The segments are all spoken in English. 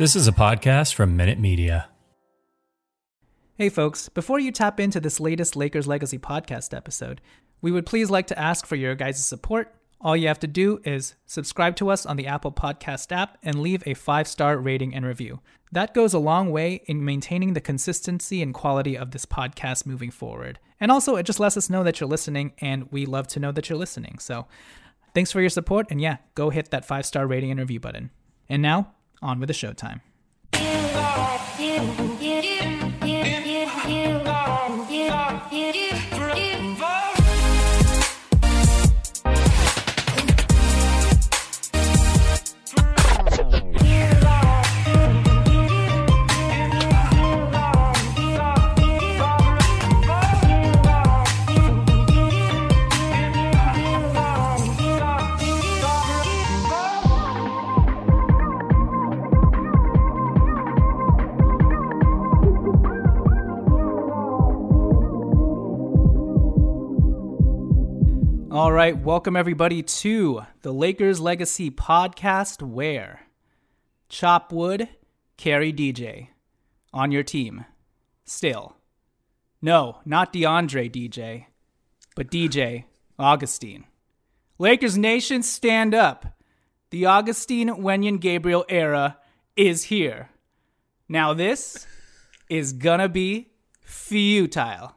This is a podcast from Minute Media. Hey folks, before you tap into this latest Lakers Legacy podcast episode, we would please like to ask for your guys' support. All you have to do is subscribe to us on the Apple Podcast app and leave a five star rating and review. That goes a long way in maintaining the consistency and quality of this podcast moving forward. And also, it just lets us know that you're listening, and we love to know that you're listening. So, thanks for your support, and yeah, go hit that five star rating and review button. And now, on with the showtime. All right, welcome everybody to the Lakers Legacy podcast where Chop Wood, carry DJ on your team. Still. No, not DeAndre DJ, but DJ Augustin. Lakers Nation, stand up. The Augustin Wenyen Gabriel era is here. Now, this is gonna be futile.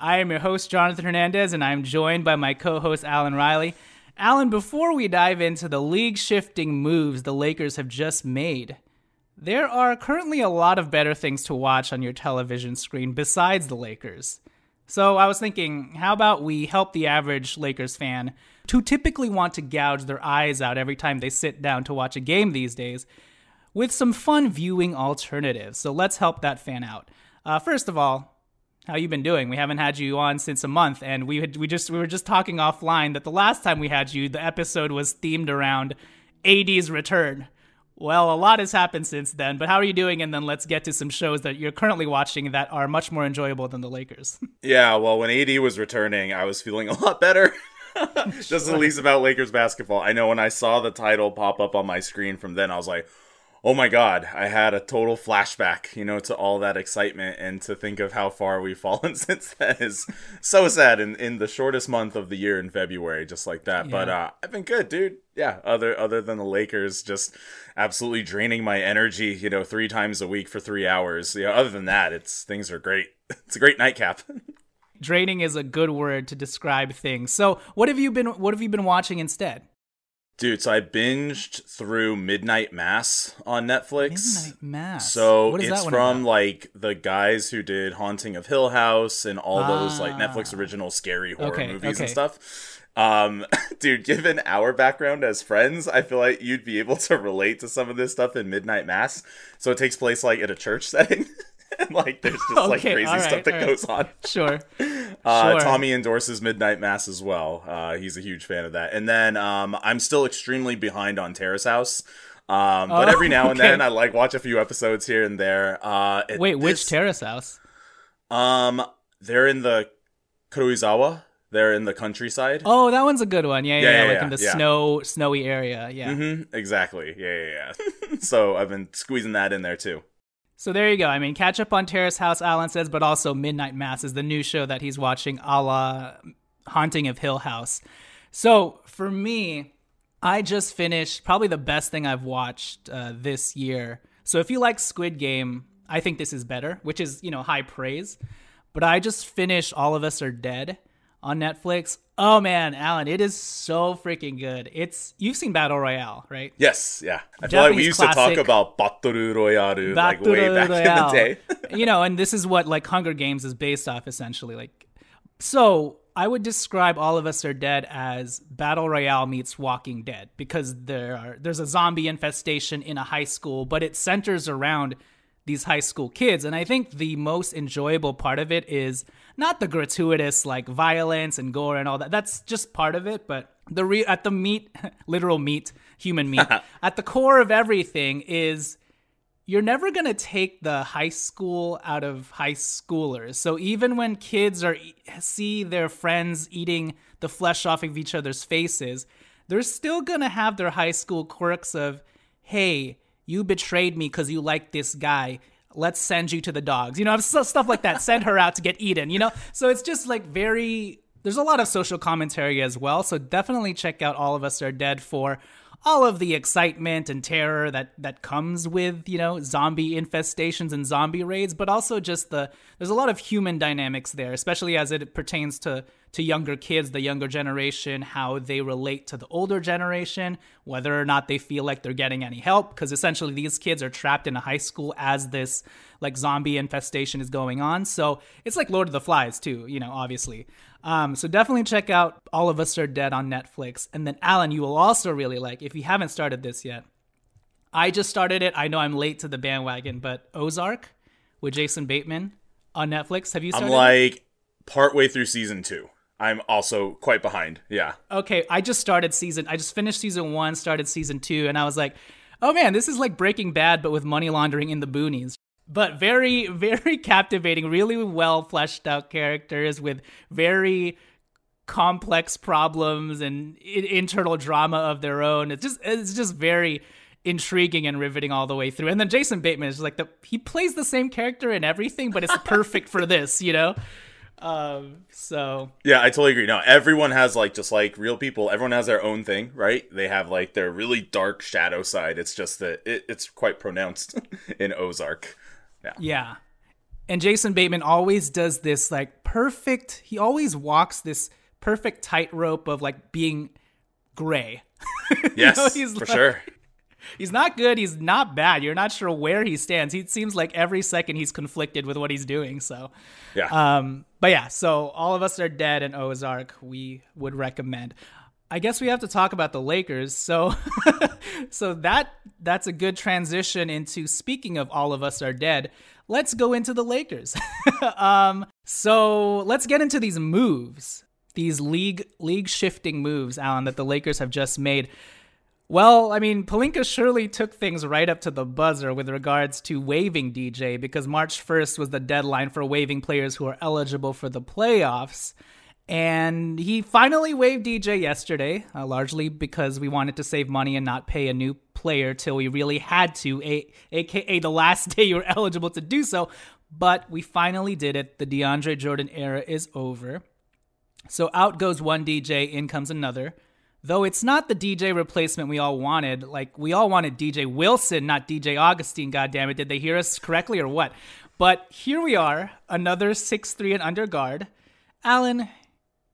I am your host, Jonathan Hernandez, and I'm joined by my co host, Alan Riley. Alan, before we dive into the league shifting moves the Lakers have just made, there are currently a lot of better things to watch on your television screen besides the Lakers. So I was thinking, how about we help the average Lakers fan who typically want to gouge their eyes out every time they sit down to watch a game these days with some fun viewing alternatives? So let's help that fan out. Uh, first of all, how you been doing? We haven't had you on since a month, and we had, we just we were just talking offline that the last time we had you, the episode was themed around AD's return. Well, a lot has happened since then, but how are you doing? And then let's get to some shows that you're currently watching that are much more enjoyable than the Lakers. Yeah, well, when AD was returning, I was feeling a lot better. Just at least about Lakers basketball. I know when I saw the title pop up on my screen from then, I was like, oh my god, I had a total flashback, you know, to all that excitement and to think of how far we've fallen since then is so sad in, in the shortest month of the year in February, just like that. Yeah. But uh, I've been good, dude. Yeah, other other than the Lakers just absolutely draining my energy, you know, three times a week for three hours. Yeah, other than that, it's things are great. It's a great nightcap. draining is a good word to describe things. So, what have you been what have you been watching instead? Dude, so I binged through Midnight Mass on Netflix. Midnight Mass. So it's from about? like the guys who did Haunting of Hill House and all ah. those like Netflix original scary horror okay, movies okay. and stuff. Um, dude, given our background as friends, I feel like you'd be able to relate to some of this stuff in Midnight Mass. So it takes place like in a church setting. and like there's just like crazy right, stuff that goes on. Sure. Uh, sure. Tommy endorses Midnight Mass as well. Uh, he's a huge fan of that. And then um, I'm still extremely behind on Terrace House. Um, but Oh, every now and okay. then I like watch a few episodes here and there. Uh, it- Wait, which this- terrace house? Um, they're in the Karuizawa. They're in the countryside. Oh, that one's a good one. Yeah, yeah, Yeah, yeah, yeah, like in the yeah. snow, snowy area. Yeah. hmm Exactly. Yeah, yeah, yeah. so I've been squeezing that in there too. So there you go. I mean, catch up on Terrace House, Alan says, but also Midnight Mass is the new show that he's watching, a la Haunting of Hill House. So for me, I just finished probably the best thing I've watched uh, this year. So if you like Squid Game, I think this is better, which is you know high praise. But I just finished All of Us Are Dead on Netflix. Oh man, Alan, it is so freaking good. It's you've seen Battle Royale, right? Yes, yeah. I feel like we Japanese used to talk about Battle Royale like way back Royale. in the day. you know, and this is what like Hunger Games is based off essentially. Like, so I would describe All of Us Are Dead as Battle Royale meets Walking Dead because there are there's a zombie infestation in a high school, but it centers around these high school kids, and I think the most enjoyable part of it is not the gratuitous like violence and gore and all that. That's just part of it, but the re- at the meat, literal meat, human meat, at the core of everything is you're never going to take the high school out of high schoolers. So even when kids are see their friends eating the flesh off of each other's faces, they're still going to have their high school quirks of, "Hey, you betrayed me cuz you like this guy. Let's send you to the dogs." You know, stuff like that. Send her out to get eaten, you know? So it's just like very there's a lot of social commentary as well. So definitely check out All of Us Are Dead for all of the excitement and terror that that comes with you know zombie infestations and zombie raids but also just the there's a lot of human dynamics there especially as it pertains to to younger kids the younger generation how they relate to the older generation whether or not they feel like they're getting any help because essentially these kids are trapped in a high school as this like zombie infestation is going on so it's like lord of the flies too you know obviously um, so definitely check out All of Us Are Dead on Netflix. And then Alan, you will also really like if you haven't started this yet. I just started it. I know I'm late to the bandwagon, but Ozark with Jason Bateman on Netflix. Have you started? I'm like partway through season two. I'm also quite behind. Yeah. okay, I just started season. I just finished season one, started season two, and I was like, oh man, this is like Breaking Bad, but with money laundering in the boonies. But very, very captivating, really well fleshed out characters with very complex problems and internal drama of their own. It's just, it's just very intriguing and riveting all the way through. And then Jason Bateman is like the he plays the same character in everything, but it's perfect for this, you know. Um, so Yeah, I totally agree. No, everyone has like just like real people. Everyone has their own thing, right? They have like their really dark shadow side. It's just that it, it's quite pronounced in Ozark. Yeah. And Jason Bateman always does this like perfect, he always walks this perfect tightrope of like being gray. Yes, know, he's for like- sure. He's not good, he's not bad. You're not sure where he stands. He seems like every second he's conflicted with what he's doing. So, Yeah. um, but yeah, so all of us are dead in Ozark. We would recommend. I guess we have to talk about the Lakers. So, so that that's a good transition into speaking of all of us are dead. Let's go into the Lakers. um, so let's get into these moves, these league league shifting moves, Alan, that the Lakers have just made. Well, I mean, Pelinka surely took things right up to the buzzer with regards to waiving DJ because March 1st was the deadline for waiving players who are eligible for the playoffs. And he finally waived DJ yesterday, uh, largely because we wanted to save money and not pay a new player till we really had to, a- aka the last day you were eligible to do so. But we finally did it. The DeAndre Jordan era is over. So out goes one DJ, in comes another. Though it's not the DJ replacement we all wanted. Like we all wanted DJ Wilson, not DJ Augustin. God damn it! Did they hear us correctly or what? But here we are, another six three and under guard. Alan,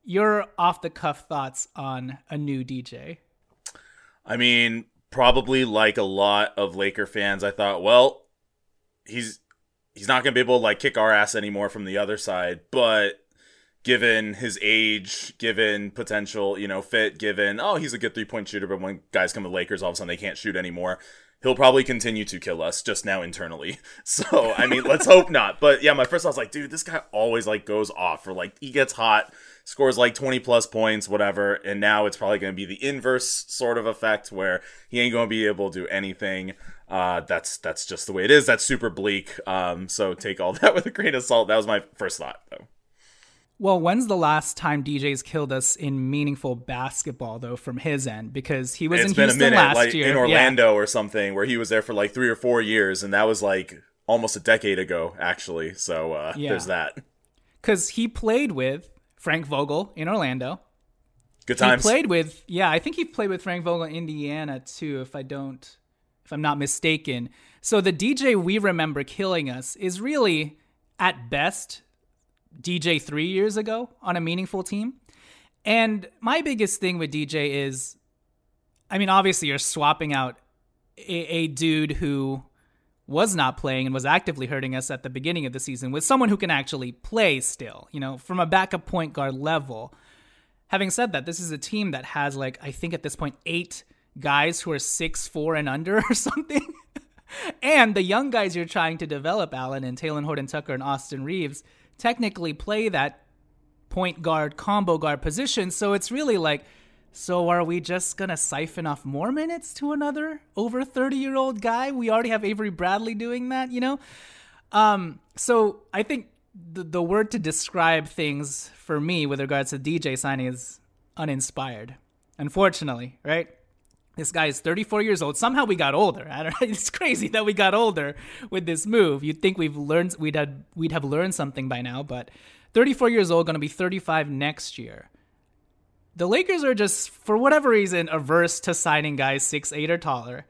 your off the cuff thoughts on a new DJ? I mean, probably like a lot of Laker fans, I thought, well, he's he's not gonna be able to like kick our ass anymore from the other side, but given his age, given potential, you know, fit, given oh he's a good three point shooter, but when guys come to Lakers, all of a sudden they can't shoot anymore. he'll probably continue to kill us just now internally. So I mean, let's hope not. But yeah, my first thought was like, dude, this guy always like goes off or like he gets hot, scores like 20 plus points, whatever, and now it's probably going to be the inverse sort of effect where he ain't going to be able to do anything. Uh, that's that's just the way it is. That's super bleak. Um, so take all that with a grain of salt. That was my first thought, though. Well, when's the last time DJ's killed us in meaningful basketball, though, from his end? Because he was it's in been Houston a minute, last like year. in Orlando yeah. or something, where he was there for like three or four years, and that was like almost a decade ago, actually. So uh, yeah. there's that. Because he played with Frank Vogel in Orlando. Good times. He played with, yeah, I think he played with Frank Vogel in Indiana too, if I don't, if I'm not mistaken. So the DJ we remember killing us is really, at best, DJ three years ago on a meaningful team. And my biggest thing with DJ is, I mean, obviously you're swapping out a, a, dude who was not playing and was actively hurting us at the beginning of the season with someone who can actually play still, you know, from a backup point guard level. Having said that, this is a team that has like I think at this point eight guys who are six four and under or something. and the young guys you're trying to develop, Allen and Talen Horton Tucker and Austin Reaves, technically play that point guard, combo guard position. So it's really like, so are we just to siphon off more minutes to another over 30 year old guy? We already have Avery Bradley doing that, you know? Um, so I think the, the word to describe things for me with regards to DJ signing is uninspired, unfortunately, right? This guy is 34 years old. Somehow we got older. I don't It's crazy that we got older with this move. You'd think we've learned we'd had we'd have learned something by now, but 34 years old, going to be 35 next year. The Lakers are just for whatever reason averse to signing guys six eight or taller.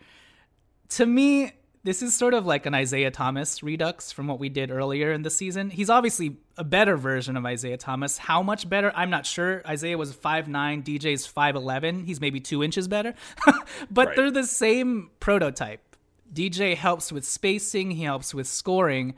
To me, this is sort of like an Isaiah Thomas redux from what we did earlier in the season. He's obviously a better version of Isaiah Thomas. How much better? I'm not sure. Isaiah was 5'9, DJ's 5'11. He's maybe two inches better, but right. they're the same prototype. DJ helps with spacing, he helps with scoring.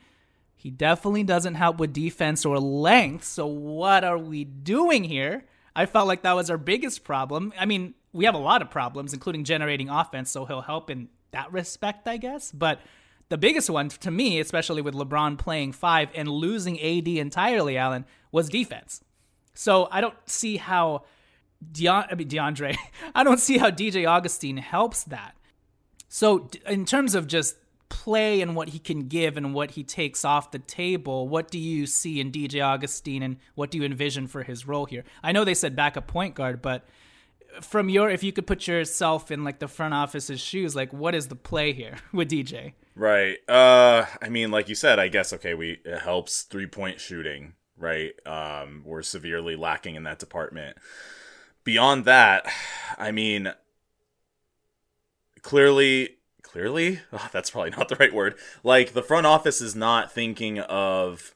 He definitely doesn't help with defense or length. So, what are we doing here? I felt like that was our biggest problem. I mean, we have a lot of problems, including generating offense, so he'll help in that respect, I guess. But the biggest one to me, especially with LeBron playing five and losing AD entirely, Alan, was defense. So I don't see how Deon- I mean DeAndre, I don't see how DJ Augustin helps that. So in terms of just play and what he can give and what he takes off the table, what do you see in DJ Augustin and what do you envision for his role here? I know they said backup point guard, but from your if you could put yourself in like the front office's shoes like what is the play here with dj right. Uh i mean like you said i guess okay we it helps three point shooting right? Um we're severely lacking in that department. Beyond that i mean clearly clearly oh, that's probably not the right word like the front office is not thinking of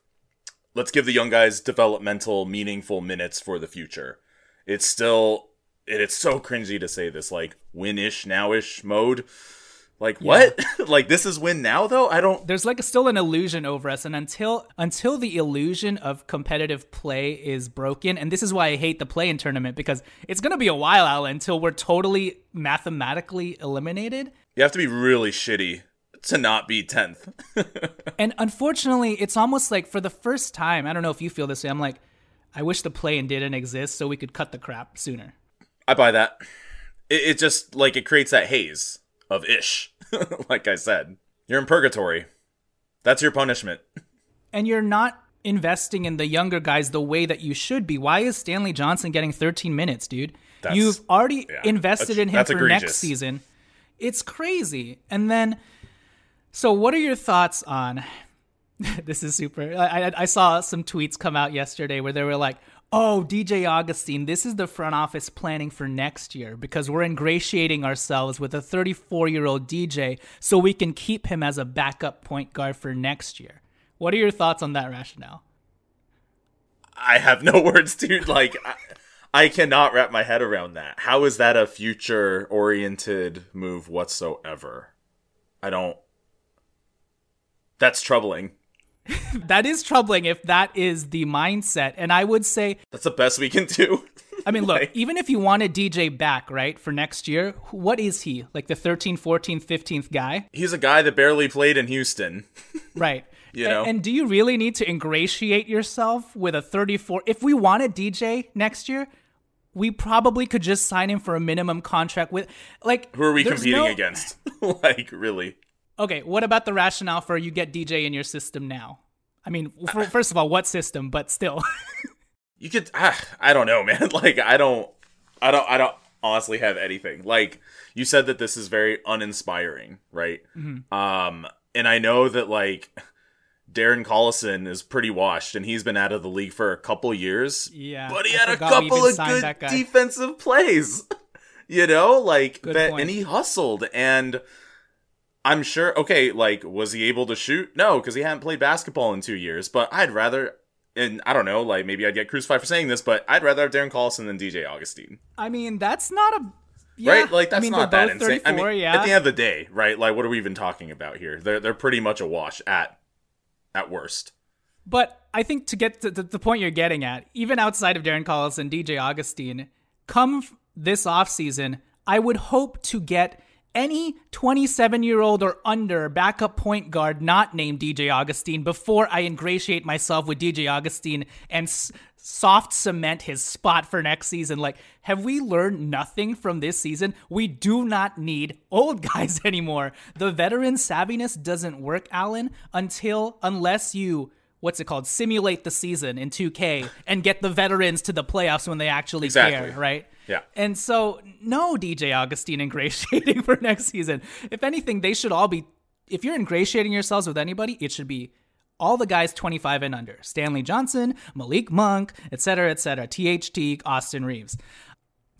let's give the young guys developmental meaningful minutes for the future it's still and it's so cringy to say this, like win-ish, now-ish mode. Like what? Yeah. like this is win now though? I don't There's like a, still an illusion over us and until until the illusion of competitive play is broken and this is why I hate the play in tournament because it's going to be a while out until we're totally mathematically eliminated. You have to be really shitty to not be 10th. and unfortunately, it's almost like for the first time, I don't know if you feel this way. I'm like I wish the play in didn't exist so we could cut the crap sooner. I buy that. It, it just like it creates that haze of ish. like I said, you're in purgatory. That's your punishment. And you're not investing in the younger guys the way that you should be. Why is Stanley Johnson getting 13 minutes, dude? That's, You've already yeah, invested in him for egregious. next season. It's crazy. And then, so what are your thoughts on? this is super. I, I, I saw some tweets come out yesterday where they were like, oh, DJ Augustin, this is the front office planning for next year because we're ingratiating ourselves with a 34 year old DJ so we can keep him as a backup point guard for next year. What are your thoughts on that rationale? I have no words, dude. Like, I, I cannot wrap my head around that. How is that a future oriented move whatsoever? I don't. That's troubling. that is troubling if that is the mindset. And I would say that's the best we can do. I mean, look, Like- even if you wanted DJ back, right, for next year, what is he? Like the 13th, 14th, 15th guy? He's a guy that barely played in Houston. Right. You know? And, do you really need to ingratiate yourself with a 34? If we wanted DJ next year, we probably could just sign him for a minimum contract with like Who are we competing no- against? like, really? Okay, what about the rationale for you get DJ in your system now? I mean, f- first of all, what system? But still, You could ah, I don't know, man. Like I don't I don't I don't honestly have anything. Like you said that this is very uninspiring, right? Mm-hmm. Um and I know that like Darren Collison is pretty washed and he's been out of the league for a couple years. Yeah, But he I had a couple of good defensive plays. you know, like Good that point. and he hustled and I'm sure okay, like was he able to shoot? No, because he hadn't played basketball in two years. But I'd rather and I don't know, like maybe I'd get crucified for saying this, but I'd rather have Darren Collison than DJ Augustin. I mean, that's not a yeah, right? Like that's I mean, not that insane. I mean, yeah. at the end of the day, right? Like what are we even talking about here? They're they're pretty much a wash at at worst. But I think to get to the, point you're getting at, even outside of Darren Collison and DJ Augustin, come this offseason, I would hope to get any 27 year old or under backup point guard not named DJ Augustin before I ingratiate myself with DJ Augustin and s- soft cement his spot for next season. Like, have we learned nothing from this season? We do not need old guys anymore. The veteran savviness doesn't work, Alan, until unless you what's it called simulate the season in 2K and get the veterans to the playoffs when they actually Exactly. care, right? Yeah. And so, no DJ Augustin ingratiating for next season. If anything, they should all be. If you're ingratiating yourselves with anybody, it should be all the guys 25 and under: Stanley Johnson, Malik Monk, etc., etc., THT, Austin Reaves.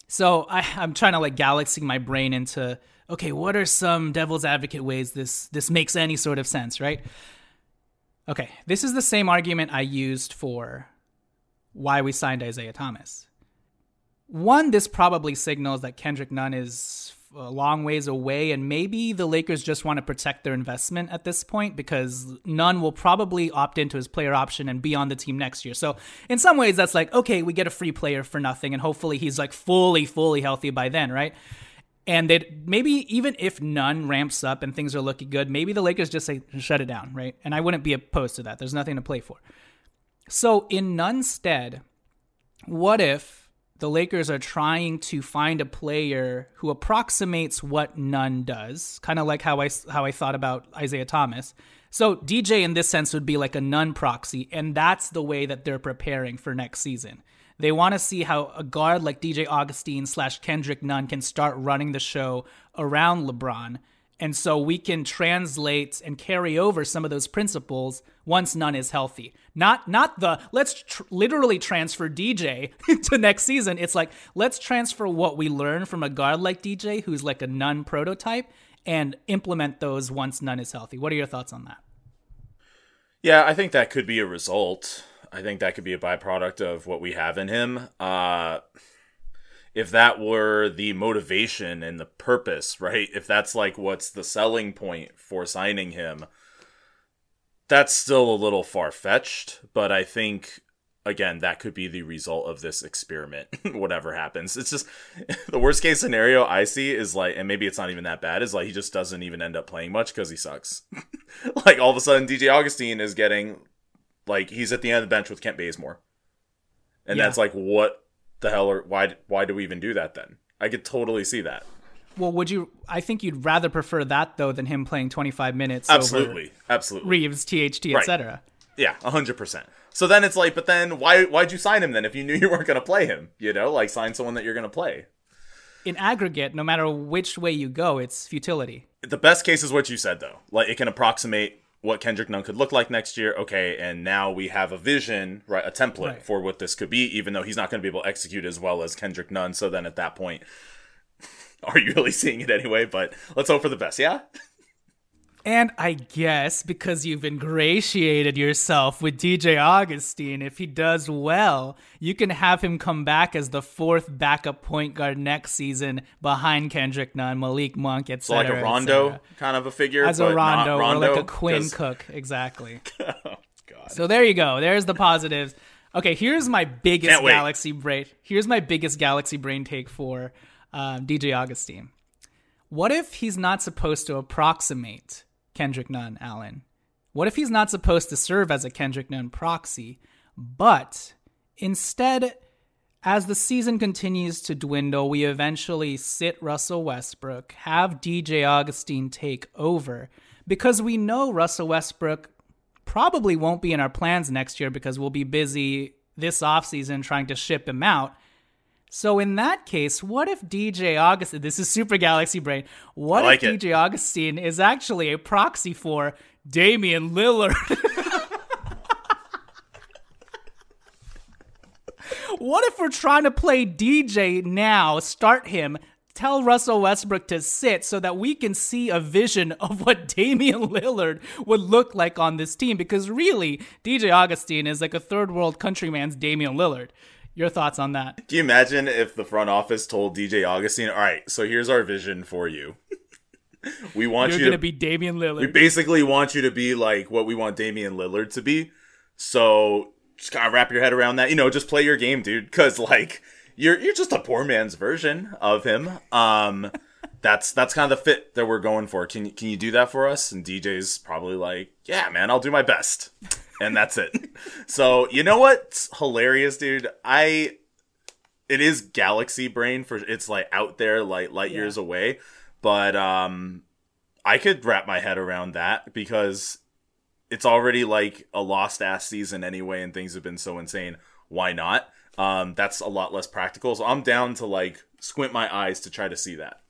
So I, I'm trying to like galaxy my brain into okay, what are some devil's advocate ways this this makes any sort of sense, right? Okay, this is the same argument I used for why we signed Isaiah Thomas. One, this probably signals that Kendrick Nunn is a long ways away, and maybe the Lakers just want to protect their investment at this point because Nunn will probably opt into his player option and be on the team next year. So, in some ways, that's like, okay, we get a free player for nothing, and hopefully he's like fully, fully healthy by then, right? And they maybe even if Nunn ramps up and things are looking good, maybe the Lakers just say shut it down, right? And I wouldn't be opposed to that. There's nothing to play for. So in Nunn's stead, what if the Lakers are trying to find a player who approximates what Nunn does, kind of like how I how I thought about Isaiah Thomas. So DJ in this sense would be like a Nunn proxy, and that's the way that they're preparing for next season. They want to see how a guard like DJ Augustine slash Kendrick Nunn can start running the show around LeBron. And so we can translate and carry over some of those principles once Nunn is healthy. Not not the let's tr- literally transfer DJ to next season. It's like let's transfer what we learn from a guard like DJ who's like a Nunn prototype and implement those once Nunn is healthy. What are your thoughts on that? Yeah, I think that could be a result. I think that could be a byproduct of what we have in him. Uh, if that were the motivation and the purpose, right? If that's like what's the selling point for signing him, that's still a little far fetched. But I think, again, that could be the result of this experiment, whatever happens. It's just the worst case scenario I see is like, and maybe it's not even that bad, is like he just doesn't even end up playing much because he sucks. like all of a sudden, DJ Augustin is getting like he's at the end of the bench with Kent Bazemore, and Yeah. that's like what the hell or why why do we even do that then? I could totally see that. Well, would you? I think you'd rather prefer that though than him playing 25 minutes. over Absolutely, absolutely. Reaves, THT, Right. etc. Yeah, hundred percent. So then it's like, but then why why'd you sign him then if you knew you weren't gonna play him? You know, like sign someone that you're gonna play. In aggregate, no matter which way you go, it's futility. The best case is what you said though. Like it can approximate what Kendrick Nunn could look like next year. Okay, and now we have a vision, right, a template Right. for what this could be, even though he's not gonna be able to execute as well as Kendrick Nunn. So then at that point, are you really seeing it anyway? But let's hope for the best, yeah? And I guess because you've ingratiated yourself with DJ Augustin, if he does well, you can have him come back as the fourth backup point guard next season behind Kendrick Nunn, Malik Monk, etc. So like a Rondo kind of a figure. as a not Rondo, or like a Quinn 'cause- Cook, exactly. God. So there you go. There's the positives. Okay, here's my biggest galaxy brain. Here's my biggest galaxy brain take for um, DJ Augustine. What if he's not supposed to approximate Kendrick Nunn, Allen? What if he's not supposed to serve as a Kendrick Nunn proxy, but instead, as the season continues to dwindle, we eventually sit Russell Westbrook, have DJ Augustin take over, because we know Russell Westbrook probably won't be in our plans next year because we'll be busy this offseason trying to ship him out. So in that case, what if DJ Augustin, this is Super Galaxy Brain, what like if it. DJ Augustin is actually a proxy for Damian Lillard? what if we're trying to play DJ now, start him, tell Russell Westbrook to sit so that we can see a vision of what Damian Lillard would look like on this team? Because really, DJ Augustin is like a third world countryman's Damian Lillard. Your thoughts on that? Can you imagine if the front office told DJ Augustin, "All right, so here's our vision for you. we want You're you to be Damian Lillard. we basically want you to be like what we want Damian Lillard to be. So just kind of wrap your head around that. You know, just play your game, dude. Because like you're you're just a poor man's version of him. Um, that's that's kind of the fit that we're going for. Can can you do that for us? And DJ's probably like, yeah, man, I'll do my best, and that's it. so you know what's hilarious, dude? I it is galaxy brain for it's like out there, like light years away, but um. I could wrap my head around that because it's already like a lost ass season anyway, and things have been so insane. Why not? Um, that's a lot less practical. So I'm down to like squint my eyes to try to see that.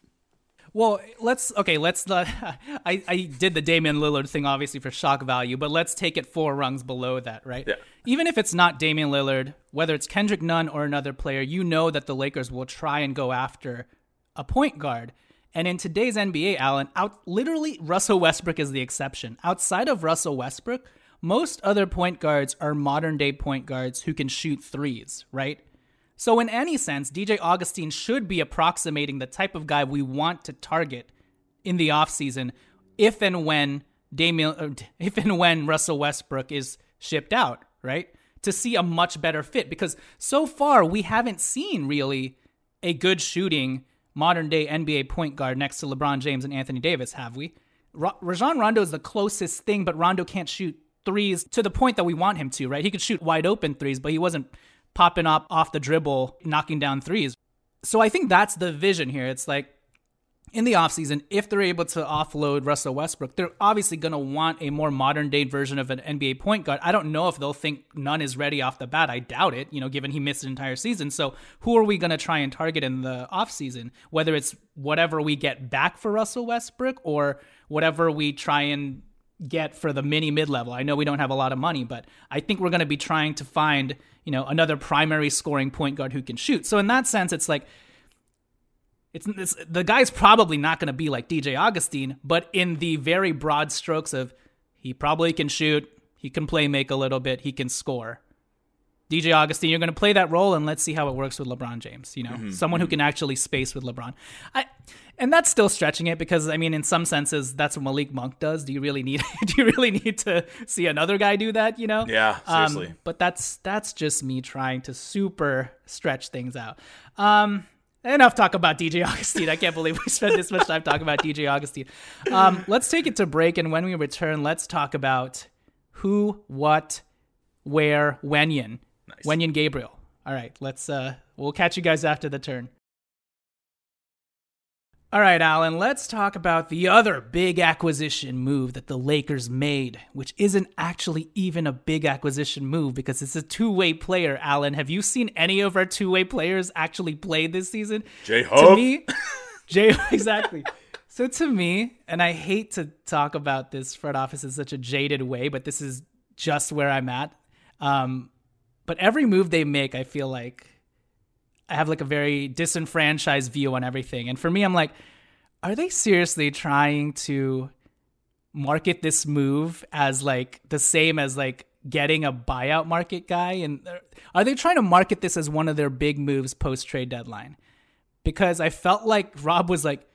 Well, let's okay. Let's. Uh, I I did the Damian Lillard thing obviously for shock value, but let's take it four rungs below that, right? Yeah. Even if it's not Damian Lillard, whether it's Kendrick Nunn or another player, you know that the Lakers will try and go after a point guard. And in today's NBA, Allen, out literally Russell Westbrook is the exception. Outside of Russell Westbrook, most other point guards are modern day point guards who can shoot threes, right? So, in any sense, DJ Augustin should be approximating the type of guy we want to target in the offseason if and when Damian, uh, if and when Russell Westbrook is shipped out, right? To see a much better fit because so far we haven't seen really a good shooting modern day NBA point guard next to LeBron James and Anthony Davis, have we? Ra- Rajon Rondo is the closest thing, but Rondo can't shoot threes to the point that we want him to, right? He could shoot wide open threes, but he wasn't popping up off the dribble, knocking down threes. So I think that's the vision here. It's like in the offseason, if they're able to offload Russell Westbrook, they're obviously going to want a more modern day version of an NBA point guard. I don't know if they'll think Nunn is ready off the bat. I doubt it, you know, given he missed an entire season. So who are we going to try and target in the offseason? Whether it's whatever we get back for Russell Westbrook or whatever we try and get for the mini mid level. I know we don't have a lot of money, but I think we're going to be trying to find, you know, another primary scoring point guard who can shoot. So in that sense, it's like it's, it's the guy's probably not going to be like DJ Augustin, but in the very broad strokes of he probably can shoot, he can play make a little bit, he can score. DJ Augustin, you're going to play that role, and let's see how it works with LeBron James. You know, someone who can actually space with LeBron. I, and that's still stretching it because I mean, in some senses, that's what Malik Monk does. Do you really need? do you really need to see another guy do that? You know? Yeah, Um, seriously. but that's that's just me trying to super stretch things out. Um, enough talk about DJ Augustin. I can't believe we spent this much time talking about DJ Augustin. Um, let's take it to break, and when we return, let's talk about who, what, where, Wenyen, Wenyen Gabriel. All right, let's. Uh, we'll catch you guys after the turn. All right, Alan, let's talk about the other big acquisition move that the Lakers made, which isn't actually even a big acquisition move because it's a two way player, Alan. Have you seen any of our two way players actually play this season? J To me, J exactly. So to me, and I hate to talk about this front office in such a jaded way, but this is just where I'm at. Um, but every move they make, I feel like I have like a very disenfranchised view on everything. And for me, I'm like, are they seriously trying to market this move as like the same as like getting a buyout market guy? And uh, are they trying to market this as one of their big moves post trade deadline? Because I felt like Rob was like,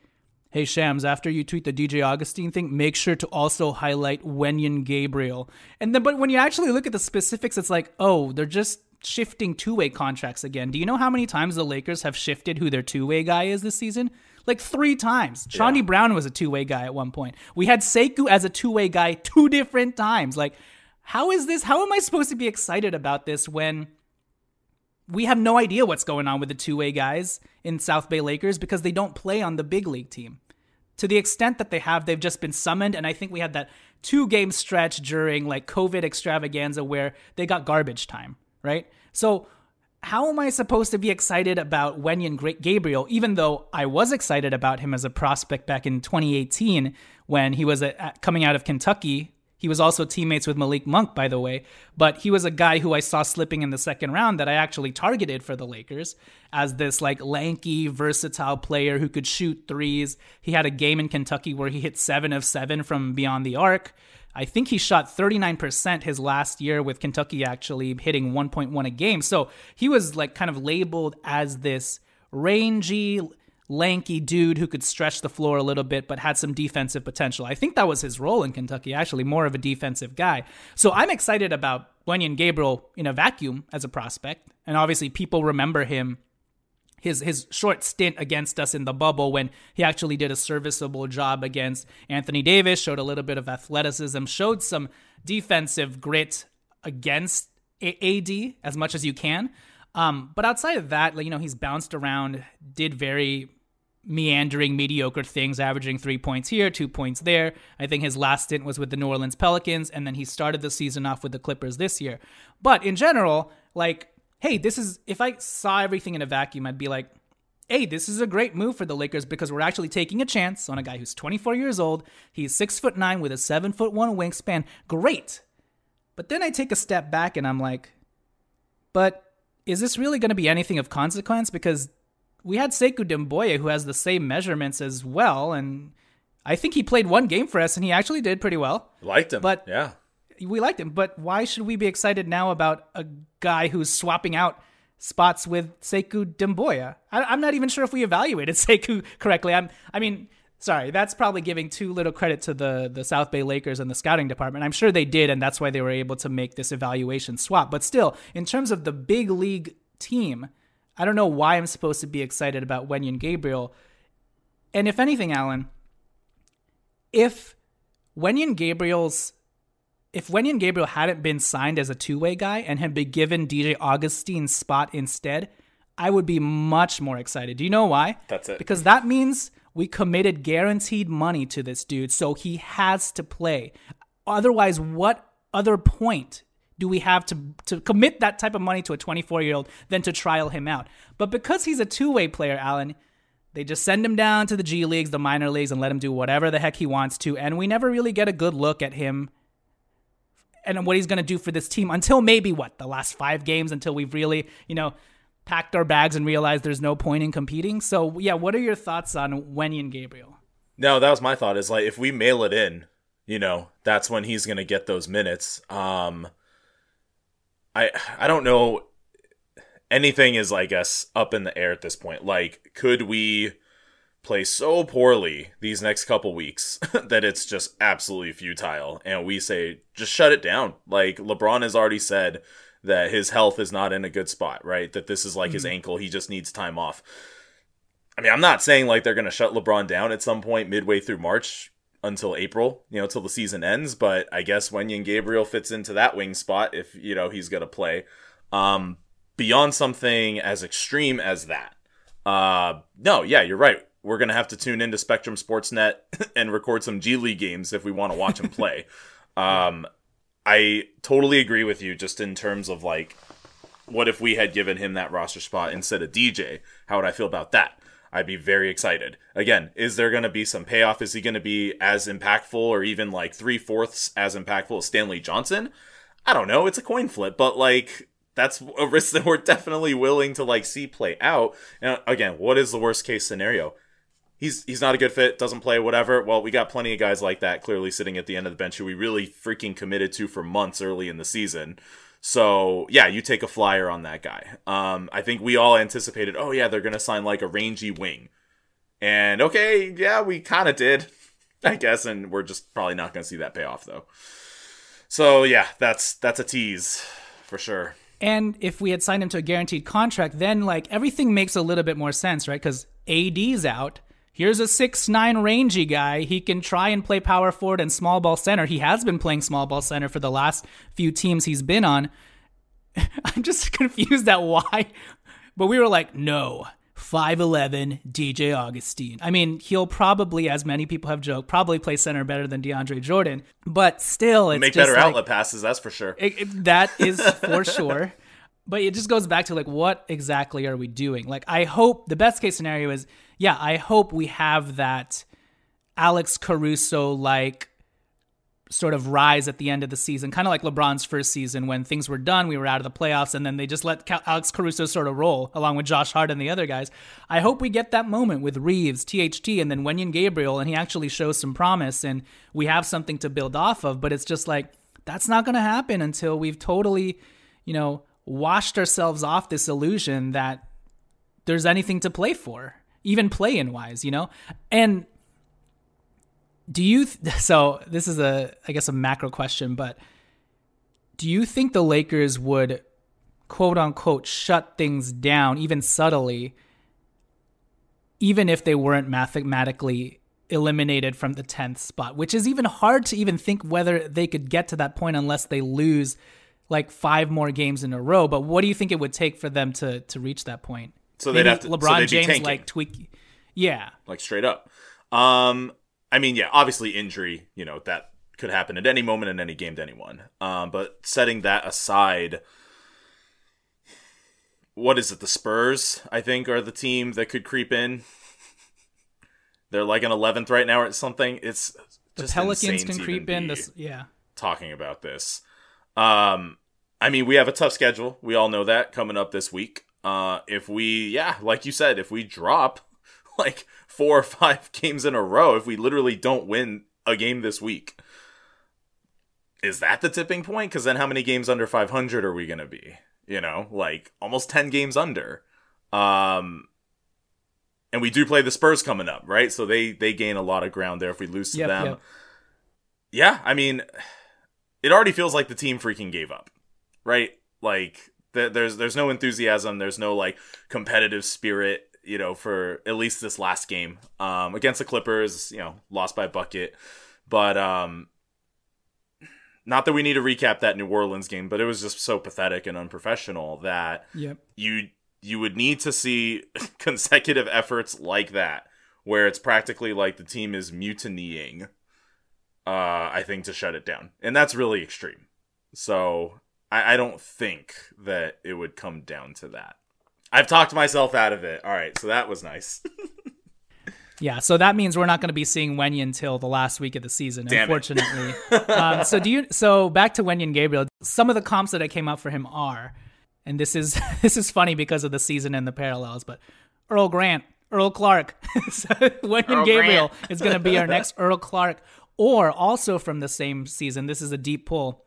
Hey Shams, after you tweet the DJ Augustin thing, make sure to also highlight Wenyen Gabriel. And then but when you actually look at the specifics, it's like, oh, they're just shifting two way contracts again. Do you know how many times the Lakers have shifted who their two way guy is this season? Like three times. Chaundee Brown was a two way guy at one point. We had Sekou as a two way guy two different times. Like, how is this? How am I supposed to be excited about this when we have no idea what's going on with the two way guys in South Bay Lakers because they don't play on the big league team? To the extent that they have, they've just been summoned. And I think we had that two game stretch during like COVID extravaganza where they got garbage time, right? So, how am I supposed to be excited about Wenyen Gabriel, even though I was excited about him as a prospect back in 2018 when he was a, coming out of Kentucky he was also teammates with Malik Monk, by the way, but he was a guy who I saw slipping in the second round that I actually targeted for the Lakers as this like lanky, versatile player who could shoot threes. He had a game in Kentucky where he hit seven of seven from beyond the arc. I think he shot 39% his last year with Kentucky, actually hitting 1.1 a game. So he was like kind of labeled as this rangy, lanky dude who could stretch the floor a little bit but had some defensive potential. I think that was his role in Kentucky, actually, more of a defensive guy. So I'm excited about Wenyen Gabriel in a vacuum as a prospect. And obviously, people remember him. His, his short stint against us in the bubble when he actually did a serviceable job against Anthony Davis, showed a little bit of athleticism, showed some defensive grit against AD as much as you can. Um, but outside of that, like, you know, he's bounced around, did very meandering, mediocre things, averaging three points here, two points there. I think his last stint was with the New Orleans Pelicans, and then he started the season off with the Clippers this year. But in general, like, hey, this is, if I saw everything in a vacuum, I'd be like, hey, this is a great move for the Lakers because we're actually taking a chance on a guy who's 24 years old. He's six foot nine with a seven foot one wingspan. Great. But then I take a step back and I'm like, but is this really going to be anything of consequence? Because we had Sekou Doumbouya who has the same measurements as well, and I think he played one game for us, and he actually did pretty well. Liked him, but yeah, we liked him. But why should we be excited now about a guy who's swapping out spots with Sekou Doumbouya? I, am not even sure if we evaluated Sekou correctly. I'm, I mean, sorry, that's probably giving too little credit to the the South Bay Lakers and the scouting department. I'm sure they did, and that's why they were able to make this evaluation swap. But still, in terms of the big league team, I don't know why I'm supposed to be excited about Wenyen Gabriel. And if anything, Alan, if Wenyen Gabriel's if Wenyen Gabriel hadn't been signed as a two-way guy and had been given DJ Augustin's spot instead, I would be much more excited. Do you know why? That's it. Because that means we committed guaranteed money to this dude, so he has to play. Otherwise, what other point do we have to to commit that type of money to a 24 year old than to trial him out? But because he's a two way player, Alan, they just send him down to the G leagues, the minor leagues, and let him do whatever the heck he wants to, and we never really get a good look at him and what he's going to do for this team until maybe what the last five games until we've really you know packed our bags and realized there's no point in competing. So yeah, what are your thoughts on Wenyen Gabriel? No, that was my thought. Is like if we mail it in, you know, that's when he's gonna get those minutes. Um, I I don't know. Anything is, I guess, up in the air at this point. Like, could we play so poorly these next couple weeks that it's just absolutely futile, and we say just shut it down? Like LeBron has already said that his health is not in a good spot, right? That this is like mm-hmm. his ankle, he just needs time off. I mean, I'm not saying like they're going to shut LeBron down at some point midway through March until April, you know, till the season ends, but I guess Wenyen Gabriel fits into that wing spot if, you know, he's going to play. Um, beyond something as extreme as that. Uh, no, yeah, you're right. We're going to have to tune into Spectrum Sportsnet and record some G League games if we want to watch him play. Um, I totally agree with you just in terms of like what if we had given him that roster spot instead of DJ? How would I feel about that? I'd be very excited. Again, is there going to be some payoff? Is he going to be as impactful or even like three fourths as impactful as Stanley Johnson? I don't know. It's a coin flip, but like that's a risk that we're definitely willing to like see play out. And again, what is the worst case scenario? he's he's not a good fit, doesn't play, whatever. Well, we got plenty of guys like that clearly sitting at the end of the bench who we really freaking committed to for months early in the season. So yeah, you take a flyer on that guy. Um, I think we all anticipated, oh yeah, they're gonna sign like a rangy wing, and okay, yeah, we kind of did, I guess, and we're just probably not gonna see that payoff though. So yeah, that's that's a tease for sure. And if we had signed him to a guaranteed contract, then like everything makes a little bit more sense, right? Because AD's out. Here's a six nine rangy guy. He can try and play power forward and small ball center. He has been playing small ball center for the last few teams he's been on. I'm just confused at why. But we were like, no, 5'11 DJ Augustin. I mean, he'll probably, as many people have joked, probably play center better than DeAndre Jordan. But still, it's Make better like, outlet passes, that's for sure. it- it- that is for sure. But it just goes back to like, what exactly are we doing? Like, I hope the best case scenario is, yeah, I hope we have that Alex Caruso like sort of rise at the end of the season, kind of like LeBron's first season when things were done, we were out of the playoffs, and then they just let Alex Caruso sort of roll along with Josh Hart and the other guys. I hope we get that moment with Reaves, THT, and then Wenyen Gabriel, and he actually shows some promise, and we have something to build off of. But it's just like that's not going to happen until we've totally, you know, washed ourselves off this illusion that there's anything to play for, even play in wise, you know, and do you th- so this is a i guess a macro question but do you think the lakers would quote unquote shut things down even subtly even if they weren't mathematically eliminated from the 10th spot? Which is even hard to even think whether they could get to that point unless they lose like five more games in a row but what do you think it would take for them to to reach that point So they'd have to- so lebron be james tanking. like tweak yeah like straight up. Um, I mean, yeah, obviously injury, you know, that could happen at any moment in any game to anyone. Um, but setting that aside, what is it? The Spurs, I think, are the team that could creep in. They're like an eleventh right now or something. It's the pelicans can creep in this yeah talking about this. Um, I mean, we have a tough schedule. We all know that coming up this week. Uh, if we, yeah, like you said, if we drop like four or five games in a row, if we literally don't win a game this week, is that the tipping point? Because then how many games under 500 are we going to be? You know, like almost 10 games under. Um, and we do play the Spurs coming up, right? So they they gain a lot of ground there if we lose to Yep, them. yep. Yeah, I mean, it already feels like the team freaking gave up, right? Like there's there's no enthusiasm, there's no like competitive spirit, you know, for at least this last game. Um, against the Clippers. You know, lost by bucket, but um, not that we need to recap that New Orleans game, but it was just so pathetic and unprofessional that yep. you you would need to see consecutive efforts like that where it's practically like the team is mutinying uh i think to shut it down. And that's really extreme. So i, I don't think that it would come down to that i've talked myself out of it all right so that was nice Yeah, so that means we're not going to be seeing Wenyen until the last week of the season, Damn unfortunately. um, so do you? So back to Wenyen Gabriel. Some of the comps that I came up for him are, and this is this is funny because of the season and the parallels, but Earl Grant, Earl Clark, so Wenyen Earl Gabriel Grant. is going to be our next Earl Clark, or also from the same season. This is a deep pull.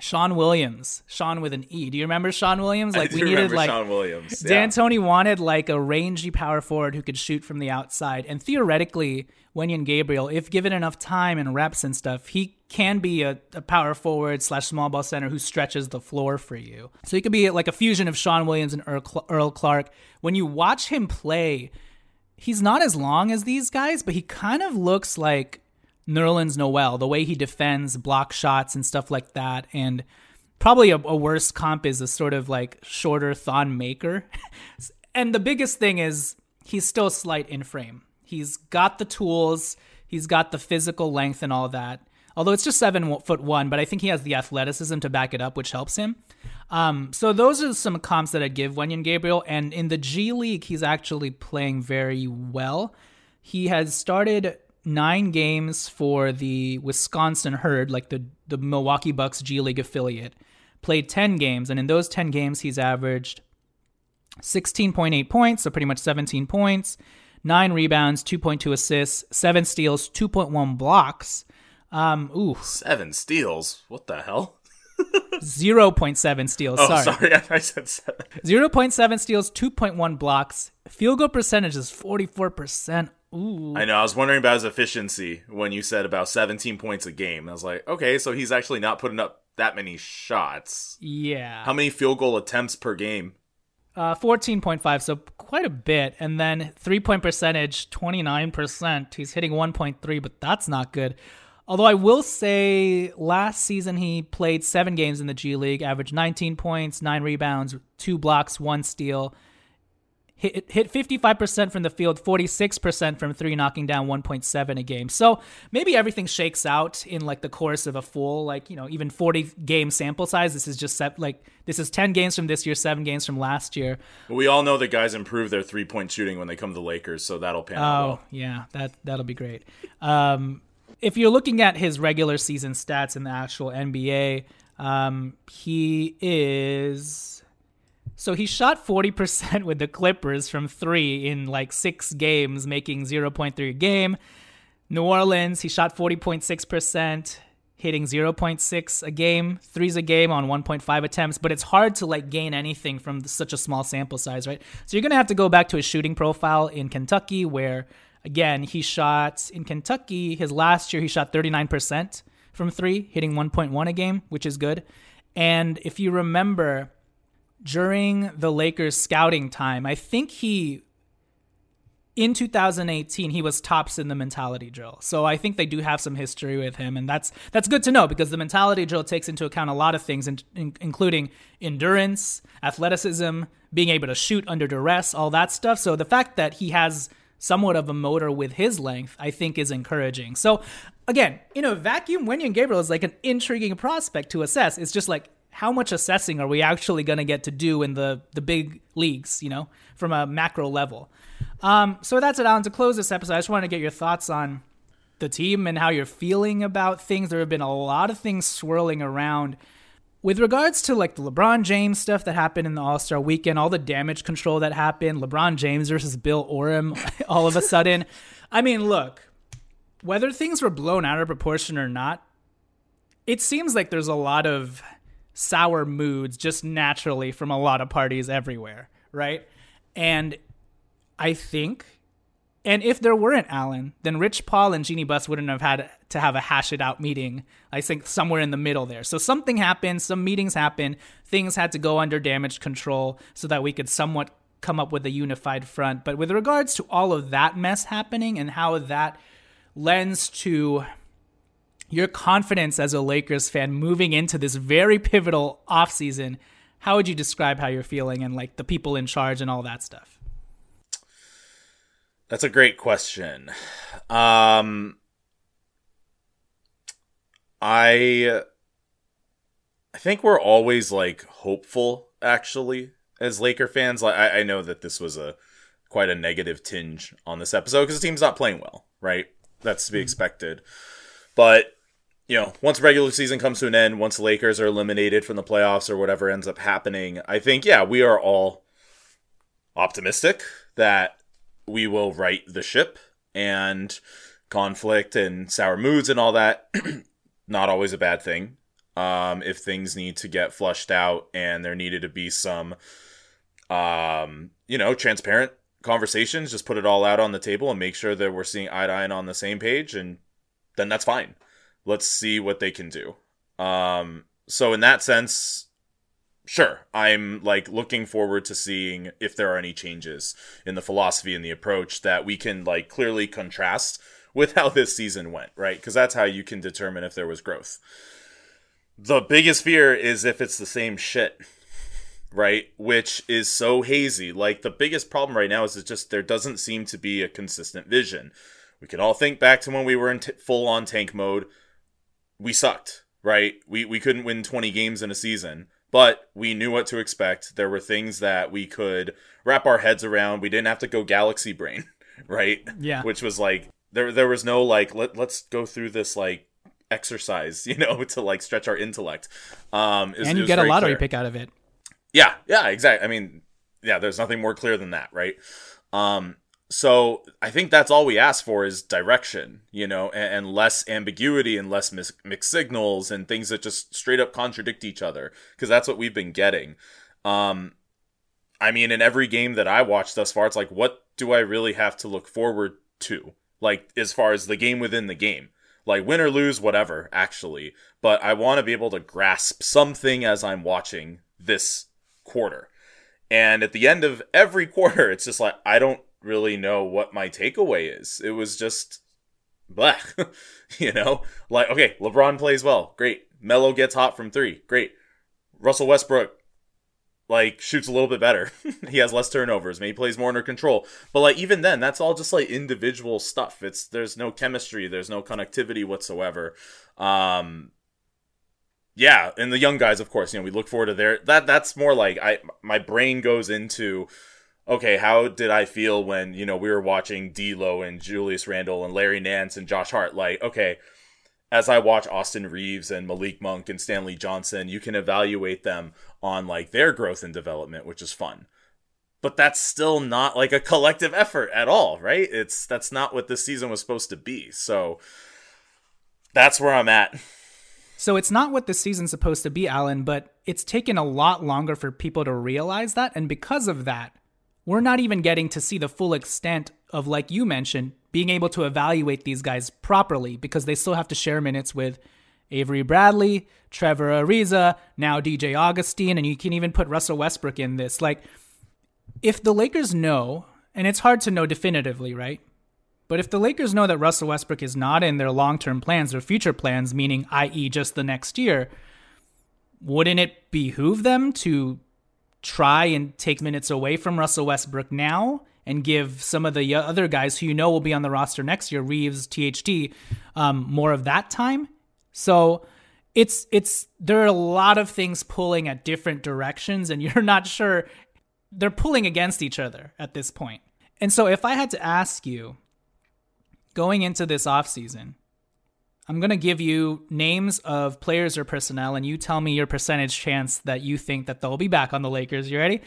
Sean Williams, Sean with an E. Do you remember Sean Williams? Like we needed like sean williams yeah. Dan Tony wanted like a rangy power forward who could shoot from the outside. And theoretically, Wenyen Gabriel, if given enough time and reps and stuff, he can be a, a power forward slash small ball center who stretches the floor for you. So he could be like a fusion of Sean Williams and Earl, Earl Clark. When you watch him play, he's not as long as these guys, but he kind of looks like Nerlens Noel, the way he defends block shots and stuff like that. And probably a, a worse comp is a sort of like shorter Thon Maker. and the biggest thing is he's still slight in frame. He's got the tools, he's got the physical length and all that. Although it's just seven foot one, but I think he has the athleticism to back it up, which helps him. Um, so those are some comps that I'd give Wenyen Gabriel. And in the G League, he's actually playing very well. He has started nine games for the Wisconsin Herd, like the, the Milwaukee Bucks G League affiliate. Played 10 games, and in those 10 games, he's averaged 16.8 points, so pretty much 17 points, nine rebounds, 2.2 assists, seven steals, 2.1 blocks. Um, ooh, seven steals what the hell 0.7 steals. oh sorry. sorry, i said seven 0.7 steals, 2.1 blocks. Field goal percentage is 44%. Ooh. I know. I was wondering about his efficiency when you said about 17 points a game. I was like, okay, so he's actually not putting up that many shots. Yeah. How many field goal attempts per game? Uh, 14.5, so quite a bit. And then three point percentage, 29%. He's hitting 1.3, but that's not good. Although I will say last season he played seven games in the G League, averaged 19 points, nine rebounds, two blocks, one steal. Hit, hit 55% from the field, 46% from three, knocking down 1.7 a game. So maybe everything shakes out in like the course of a full, like, you know, even 40 game sample size. This is just set, like, this is 10 games from this year, seven games from last year. We all know that guys improve their three point shooting when they come to the Lakers, so that'll pan out. Oh, well. yeah, that, that'll be great. Um, if you're looking at his regular season stats in the actual NBA, um, he is. So he shot 40% with the Clippers from three in like six games, making 0.3 a game. New Orleans, he shot 40.6%, hitting 0.6 a game, threes a game on 1.5 attempts. But it's hard to like gain anything from such a small sample size, right? So you're going to have to go back to his shooting profile in Kentucky, where again, he shot in Kentucky, his last year, he shot 39% from three, hitting 1.1 a game, which is good. And if you remember, during the Lakers scouting time, I think he in 2018 he was tops in the mentality drill. So I think they do have some history with him and that's that's good to know because the mentality drill takes into account a lot of things in, in, including endurance, athleticism, being able to shoot under duress, all that stuff. So the fact that he has somewhat of a motor with his length, I think is encouraging. So again, in a vacuum, Wenyen Gabriel is like an intriguing prospect to assess. It's just like how much assessing are we actually going to get to do in the the big leagues, you know, from a macro level. Um, so that's it, Alan. To close this episode, I just want to get your thoughts on the team and how you're feeling about things. There have been a lot of things swirling around with regards to like the LeBron James stuff that happened in the All Star weekend, all the damage control that happened, LeBron James versus Bill Oram, all of a sudden. I mean, look, whether things were blown out of proportion or not, it seems like there's a lot of sour moods just naturally from a lot of parties everywhere, right? And I think, and if there weren't Alan, then Rich Paul and Jeanie Buss wouldn't have had to have a hash it out meeting. I think somewhere in the middle there. So something happened, some meetings happened, things had to go under damage control so that we could somewhat come up with a unified front. But with regards to all of that mess happening and how that lends to your confidence as a Lakers fan moving into this very pivotal offseason, how would you describe how you're feeling and like the people in charge and all that stuff? That's a great question. Um, I I think we're always like hopeful actually as Laker fans. Like I, I know that this was a quite a negative tinge on this episode because the team's not playing well, right? That's to be expected. But you know, once regular season comes to an end, once Lakers are eliminated from the playoffs or whatever ends up happening, I think yeah, we are all optimistic that we will right the ship and conflict and sour moods and all that not always a bad thing. Um, if things need to get flushed out and there needed to be some um, you know transparent conversations just put it all out on the table and make sure that we're seeing eye to eye and on the same page and then that's fine let's see what they can do. Um, so in that sense sure i'm like looking forward to seeing if there are any changes in the philosophy and the approach that we can like clearly contrast with how this season went right? Because that's how you can determine if there was growth. The biggest fear is if it's the same shit right? Which is so hazy. Like the biggest problem right now is it just there doesn't seem to be a consistent vision. We can all think back to when we were in t- full on tank mode we sucked right we we couldn't win 20 games in a season but we knew what to expect. There were things that we could wrap our heads around. We didn't have to go galaxy brain, right? Yeah. Which was like there there was no like let let's go through this like exercise, you know, to like stretch our intellect. Um was- and you get a lottery clear. pick out of it. Yeah, yeah, exactly. I mean, yeah, there's nothing more clear than that, right? Um, so I think that's all we ask for is direction, you know, and, and less ambiguity and less mis- mixed signals and things that just straight up contradict each other, because that's what we've been getting. Um, I mean, in every game that I watched thus far, it's like, what do I really have to look forward to? Like, as far as the game within the game, Like win or lose, whatever, actually. But I want to be able to grasp something as I'm watching this quarter. And at the end of every quarter, it's just like, I don't really know what my takeaway is. It was just, bleh. you know? Like, okay, LeBron plays well. Great. Melo gets hot from three. Great. Russell Westbrook like shoots a little bit better. he has less turnovers. Maybe plays more under control. But like even then, that's all just like individual stuff. It's there's no chemistry, there's no connectivity whatsoever. Um yeah, and the young guys, of course, you know, we look forward to their that that's more like I my brain goes into okay, how did I feel when, you know, we were watching D'Lo and Julius Randle and Larry Nance and Josh Hart like, okay, as I watch Austin Reaves and Malik Monk and Stanley Johnson, you can evaluate them on like their growth and development, which is fun. But that's still not like a collective effort at all, right? It's that's not what this season was supposed to be. So that's where I'm at. So it's not what the season's supposed to be, Alan, but it's taken a lot longer for people to realize that. And because of that, we're not even getting to see the full extent of, like you mentioned, being able to evaluate these guys properly because they still have to share minutes with Avery Bradley, Trevor Ariza, now DJ Augustin, and you can even put Russell Westbrook in this. Like, if the Lakers know, and it's hard to know definitively, right? But if the Lakers know that Russell Westbrook is not in their long term plans or future plans, meaning, i.e., just the next year, wouldn't it behoove them to try and take minutes away from Russell Westbrook now and give some of the other guys who you know will be on the roster next year, Reaves, THT, um, more of that time. So it's it's there are a lot of things pulling at different directions, and you're not sure they're pulling against each other at this point. And so if I had to ask you going into this offseason, I'm going to give you names of players or personnel, and you tell me your percentage chance that you think that they'll be back on the Lakers. You ready?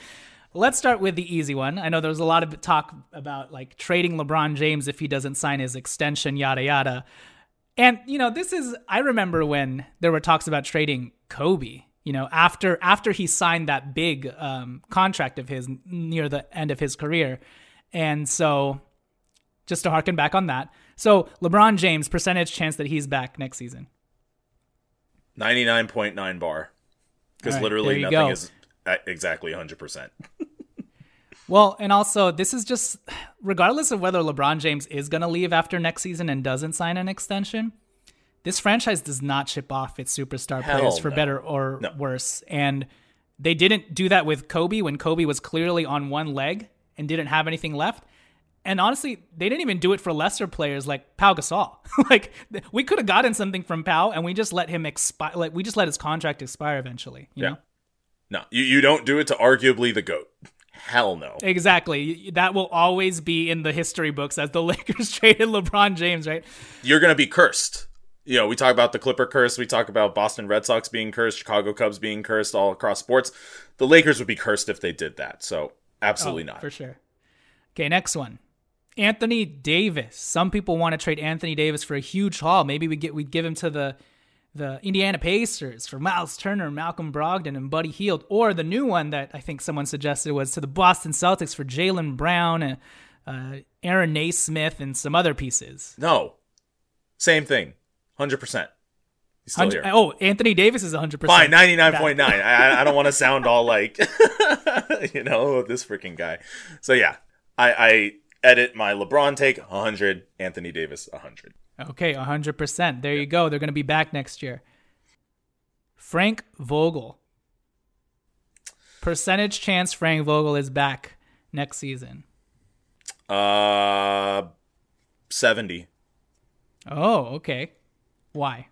Let's start with the easy one. I know there was a lot of talk about like trading LeBron James if he doesn't sign his extension, yada yada. And you know, this is I remember when there were talks about trading Kobe. You know, after after he signed that big um, contract of his near the end of his career, and so just to harken back on that. So LeBron James percentage chance that he's back next season. Ninety nine point nine bar, because right, literally nothing go. is uh, exactly 100%. well, and also, this is just regardless of whether LeBron James is going to leave after next season and doesn't sign an extension, this franchise does not ship off its superstar Hell players for no. better or no. worse. And they didn't do that with Kobe when Kobe was clearly on one leg and didn't have anything left. And honestly, they didn't even do it for lesser players like Pau Gasol. like we could have gotten something from Pau, and we just let him expire. Like we just let his contract expire eventually. You yeah. know. No, you, you don't do it to arguably the GOAT. Hell no. Exactly. That will always be in the history books as the Lakers traded LeBron James, right? You're going to be cursed. You know, we talk about the Clipper curse, we talk about Boston Red Sox being cursed, Chicago Cubs being cursed all across sports. The Lakers would be cursed if they did that. So, absolutely oh, not. For sure. Okay, next one. Anthony Davis. Some people want to trade Anthony Davis for a huge haul. Maybe we get we give him to the the Indiana Pacers for Miles Turner, Malcolm Brogdon, and Buddy Hield, or the new one that I think someone suggested was to the Boston Celtics for Jaylen Brown and uh, Aaron Nesmith and some other pieces. No, same thing, hundred percent. Still here. Oh, Anthony Davis is 100%. Fine, 99.9. I, I don't want to sound all like, you know, this freaking guy. So, yeah, I, I edit my LeBron take 100, Anthony Davis 100. Okay, 100%. There you go. They're going to be back next year. Frank Vogel. Percentage chance Frank Vogel is back next season. Uh 70. Oh, okay. Why?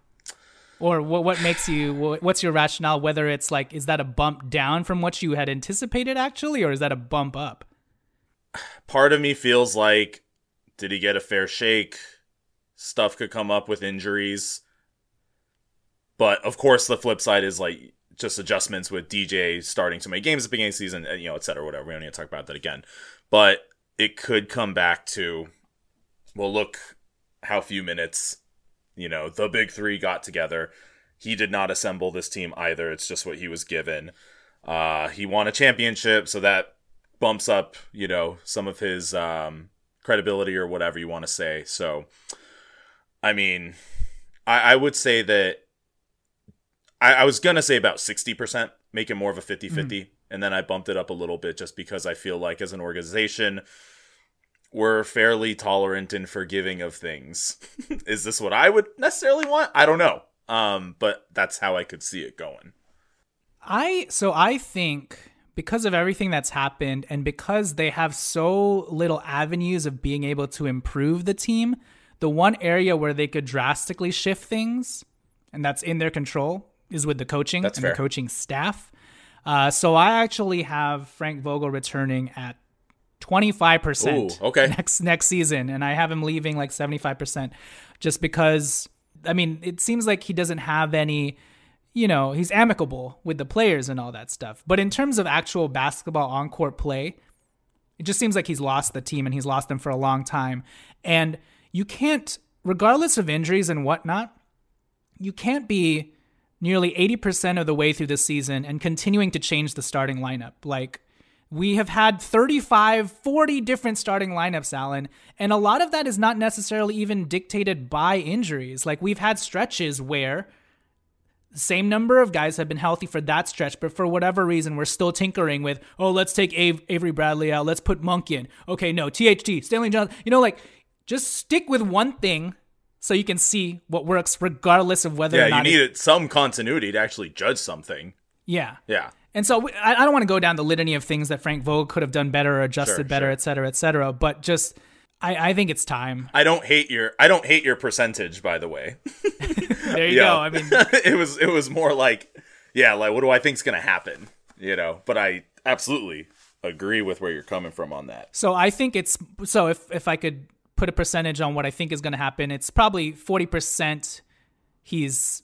Or what what makes you what's your rationale whether it's like is that a bump down from what you had anticipated actually or is that a bump up? Part of me feels like did he get a fair shake? stuff could come up with injuries. But of course, the flip side is like just adjustments with DJ starting so many games at the beginning of the season, you know, et cetera, whatever. We don't need to talk about that again. But it could come back to, well, look how few minutes, you know, the big three got together. He did not assemble this team either. It's just what he was given. Uh, he won a championship, so that bumps up, you know, some of his um, credibility or whatever you want to say. So I mean, I, I would say that I, I was gonna say about 60%, make it more of a 50 50. And then I bumped it up a little bit just because I feel like as an organization, we're fairly tolerant and forgiving of things. Is this what I would necessarily want? I don't know. Um, but that's how I could see it going. I so I think because of everything that's happened and because they have so little avenues of being able to improve the team, the one area where they could drastically shift things and that's in their control is with the coaching That's and fair. the coaching staff. Uh, so I actually have Frank Vogel returning at 25% Ooh, okay. next next season and I have him leaving like 75% just because I mean, it seems like he doesn't have any you know, he's amicable with the players and all that stuff. But in terms of actual basketball on court play, it just seems like he's lost the team and he's lost them for a long time. And you can't, regardless of injuries and whatnot, you can't be nearly 80% of the way through the season and continuing to change the starting lineup. Like, we have had 35, 40 different starting lineups, Alan, and a lot of that is not necessarily even dictated by injuries. Like, we've had stretches where same number of guys have been healthy for that stretch, but for whatever reason, we're still tinkering with, oh, let's take Av- Avery Bradley out, let's put Monk in. Okay, no, THT, Stanley Johnson. You know, like, just stick with one thing so you can see what works regardless of whether Yeah, or you it- needed some continuity to actually judge something. yeah. Yeah. And so we- I, I don't want to go down the litany of things that Frank Vogel could have done better or adjusted Sure, better, sure. et cetera, et cetera. But just, I, I think it's time. I don't hate your I don't hate your percentage, by the way. There you Yeah. go. I mean, it was it was more like, yeah, like what do I think's gonna happen? You know, but I absolutely agree with where you're coming from on that. so I think it's so if if I could put a percentage on what I think is going to happen, it's probably forty percent. He's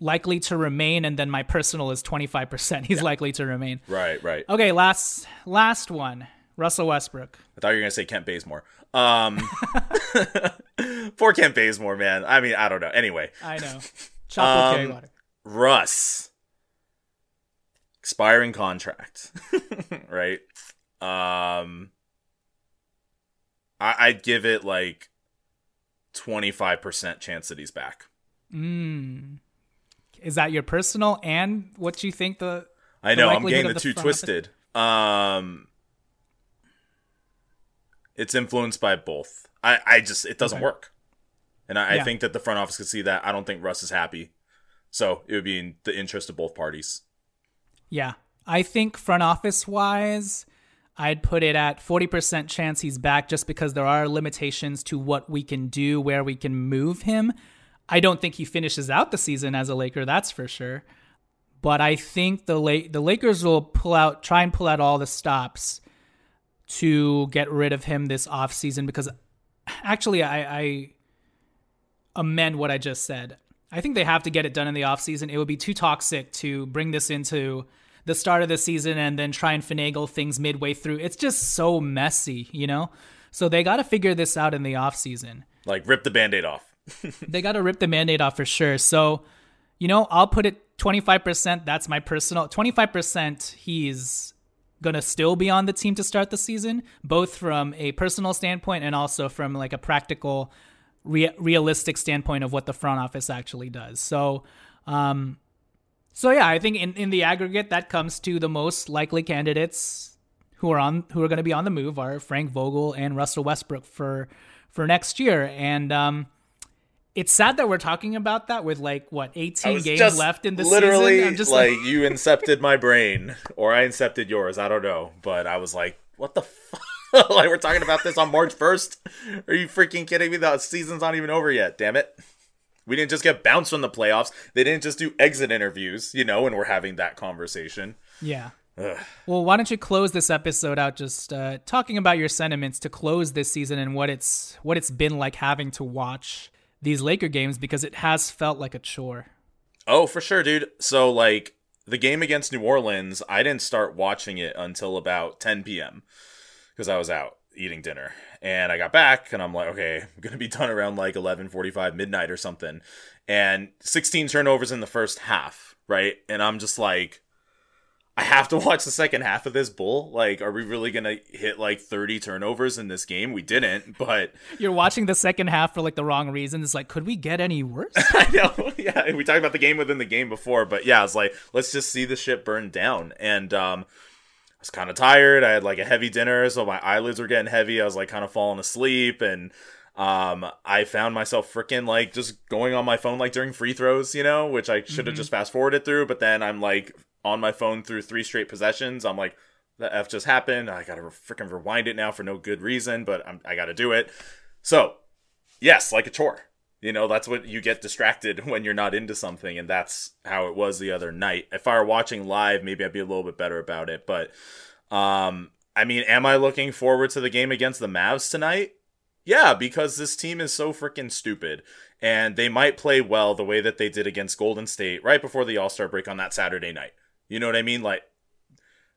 likely to remain, and then my personal is twenty five percent. He's likely to remain. Right, right. Okay, last last one. Russell Westbrook. I thought you were gonna say Kent Bazemore. Um, poor Kent Bazemore, man. I mean, I don't know. Anyway, I know. Chocolate carry Um, water. Russ, expiring contract, right? Um, I, I'd give it like twenty five percent chance that he's back. Is that your personal and what you think the I The know I'm getting the the two front office? twisted. Um, it's influenced by both. I, I just it doesn't Okay. work, and I, I think that the front office could see that. I don't think Russ is happy, so it would be in the interest of both parties. Yeah. I think front office wise, I'd put it at 40% chance he's back just because there are limitations to what we can do, where we can move him. I don't think he finishes out the season as a Laker, that's for sure. But I think the La- the Lakers will pull out try and pull out all the stops to get rid of him this offseason because actually I, I amend what I just said. I think they have to get it done in the offseason. It would be too toxic to bring this into the start of the season and then try and finagle things midway through. It's just so messy, you know? So they got to figure this out in the offseason. Like rip the band-aid off. They got to rip the mandate off for sure. So, you know, I'll put it 25%. That's my personal 25%. He's going to still be on the team to start the season, both from a personal standpoint and also from like a practical, rea- realistic standpoint of what the front office actually does. So, um, so yeah, I think in, in the aggregate, that comes to the most likely candidates who are on who are going to be on the move are Frank Vogel and Russell Westbrook for for next year. And um, it's sad that we're talking about that with like what 18 games left in the literally season. I'm just like, like, you incepted my brain, or I incepted yours. I don't know, but I was like, what the. fuck? like we're talking about this on March 1st? Are you freaking kidding me? The season's not even over yet. Damn it. We didn't just get bounced from the playoffs. They didn't just do exit interviews, you know, and we're having that conversation. yeah. Well, why don't you close this episode out just uh, talking about your sentiments to close this season and what it's what it's been like having to watch these Laker games because it has felt like a chore. Oh, for sure, dude. So, like, the game against New Orleans, I didn't start watching it until about 10 p.m. because I was out eating dinner. And I got back and I'm like, okay, I'm to be done around like 11:45 midnight or something. And 16 turnovers in the first half, right? And I'm just like I have to watch the second half of this bull. Like, are we really gonna hit like 30 turnovers in this game? We didn't, but You're watching the second half for like the wrong reason. It's like, could we get any worse? I know. Yeah, we talked about the game within the game before, but yeah, it's like let's just see the ship burn down. And um, I was kind of tired. I had like a heavy dinner, so my eyelids were getting heavy. I was like kind of falling asleep, and um, I found myself freaking like just going on my phone like during free throws, you know, which I should have just fast forwarded through. But then I'm like on my phone through three straight possessions. I'm like, the F just happened. I gotta freaking rewind it now for no good reason, but I'm, I gotta do it. So, yes, like a chore. You know, that's what you get distracted when you're not into something, and that's how it was the other night. If I were watching live, maybe I'd be a little bit better about it. But, um, I mean, am I looking forward to the game against the Mavs tonight? Yeah, because this team is so freaking stupid. And they might play well the way that they did against Golden State right before the All Star break on that Saturday night. You know what I mean? Like,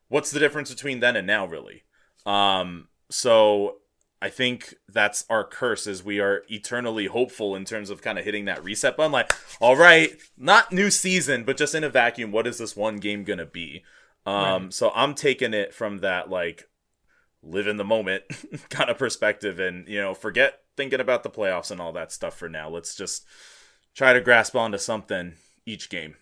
what's the difference between then and now, really? Um, so I think that's our curse is we are eternally hopeful in terms of kind of hitting that reset button. Like, all right, not new season, but just in a vacuum, what is this one game gonna be? Um, so I'm taking it from that like live in the moment kind of perspective and you know forget thinking about the playoffs and all that stuff for now let's just try to grasp onto something each game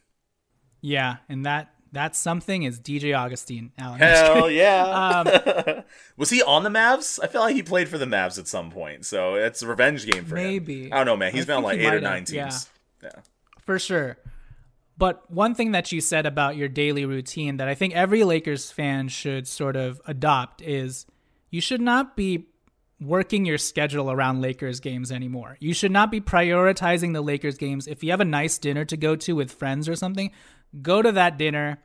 yeah, and that that something is DJ Augustin. Alan. hell yeah um, was he on the mavs i feel like he played for the mavs at some point so it's a revenge game for him Maybe. i don't know man He's I been on like eight or nine have, teams yeah. yeah. for sure. But one thing that you said about your daily routine that I think every Lakers fan should sort of adopt is you should not be working your schedule around Lakers games anymore. You should not be prioritizing the Lakers games. If you have a nice dinner to go to with friends or something, go to that dinner,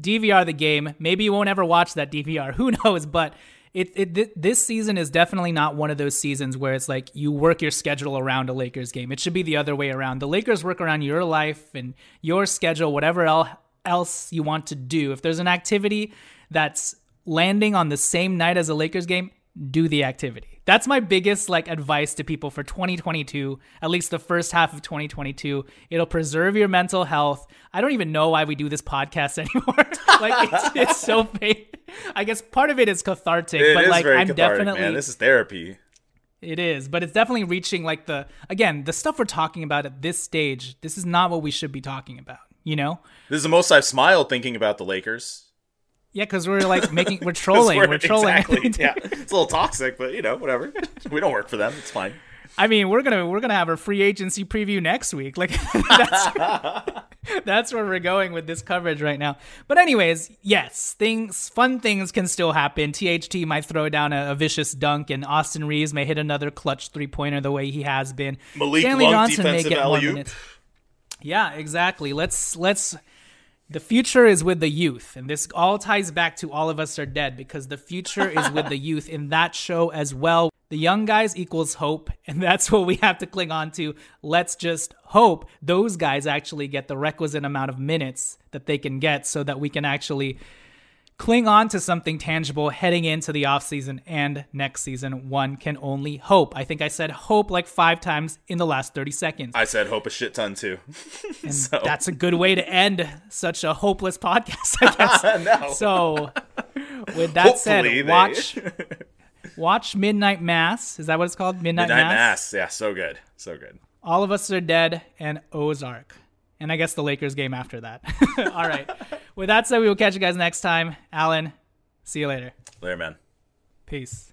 DVR the game. Maybe you won't ever watch that DVR. Who knows? But it, it th- this season is definitely not one of those seasons where it's like you work your schedule around a Lakers game. It should be the other way around. The Lakers work around your life and your schedule, whatever el- else you want to do. If there's an activity that's landing on the same night as a Lakers game, do the activity. That's my biggest like advice to people for 2022, at least the first half of 2022. It'll preserve your mental health. I don't even know why we do this podcast anymore. like it's, it's so pain. I guess part of it is cathartic, It but is like I'm definitely man this is therapy it is, but it's definitely reaching like the again, the stuff we're talking about at this stage. This is not what we should be talking about, you know? this is the most i've smiled thinking about the lakers Yeah, because we're like making, we're trolling, we're, trolling. Exactly. yeah, it's a little toxic, but you know, whatever. we don't work for them. It's fine. I mean, we're gonna we're gonna have a free agency preview next week. Like that's that's where we're going with this coverage right now. But anyways, yes, things fun things can still happen. THT might throw down a, a vicious dunk, and Austin Reaves may hit another clutch three pointer the way he has been. Malik Stanley Johnson may get alley-oop. Yeah, exactly. Let's let's the future is with the youth, and this all ties back to All of Us Are Dead because the future is with the youth in that show as well. The young guys equals hope, and that's what we have to cling on to. Let's just hope those guys actually get the requisite amount of minutes that they can get so that we can actually cling on to something tangible heading into the offseason and next season. One can only hope. I think I said hope like five times in the last 30 seconds. I said hope a shit ton too. And so that's a good way to end such a hopeless podcast, I guess. no. So, with that said, they- watch watch Midnight Mass. Is that what it's called? Midnight, Midnight Mass? Mass. Yeah, so good. So good. All of Us Are Dead and Ozark. And I guess the Lakers game after that. All right. With that said, we will catch you guys next time. Alan, see you later. Later, man. Peace.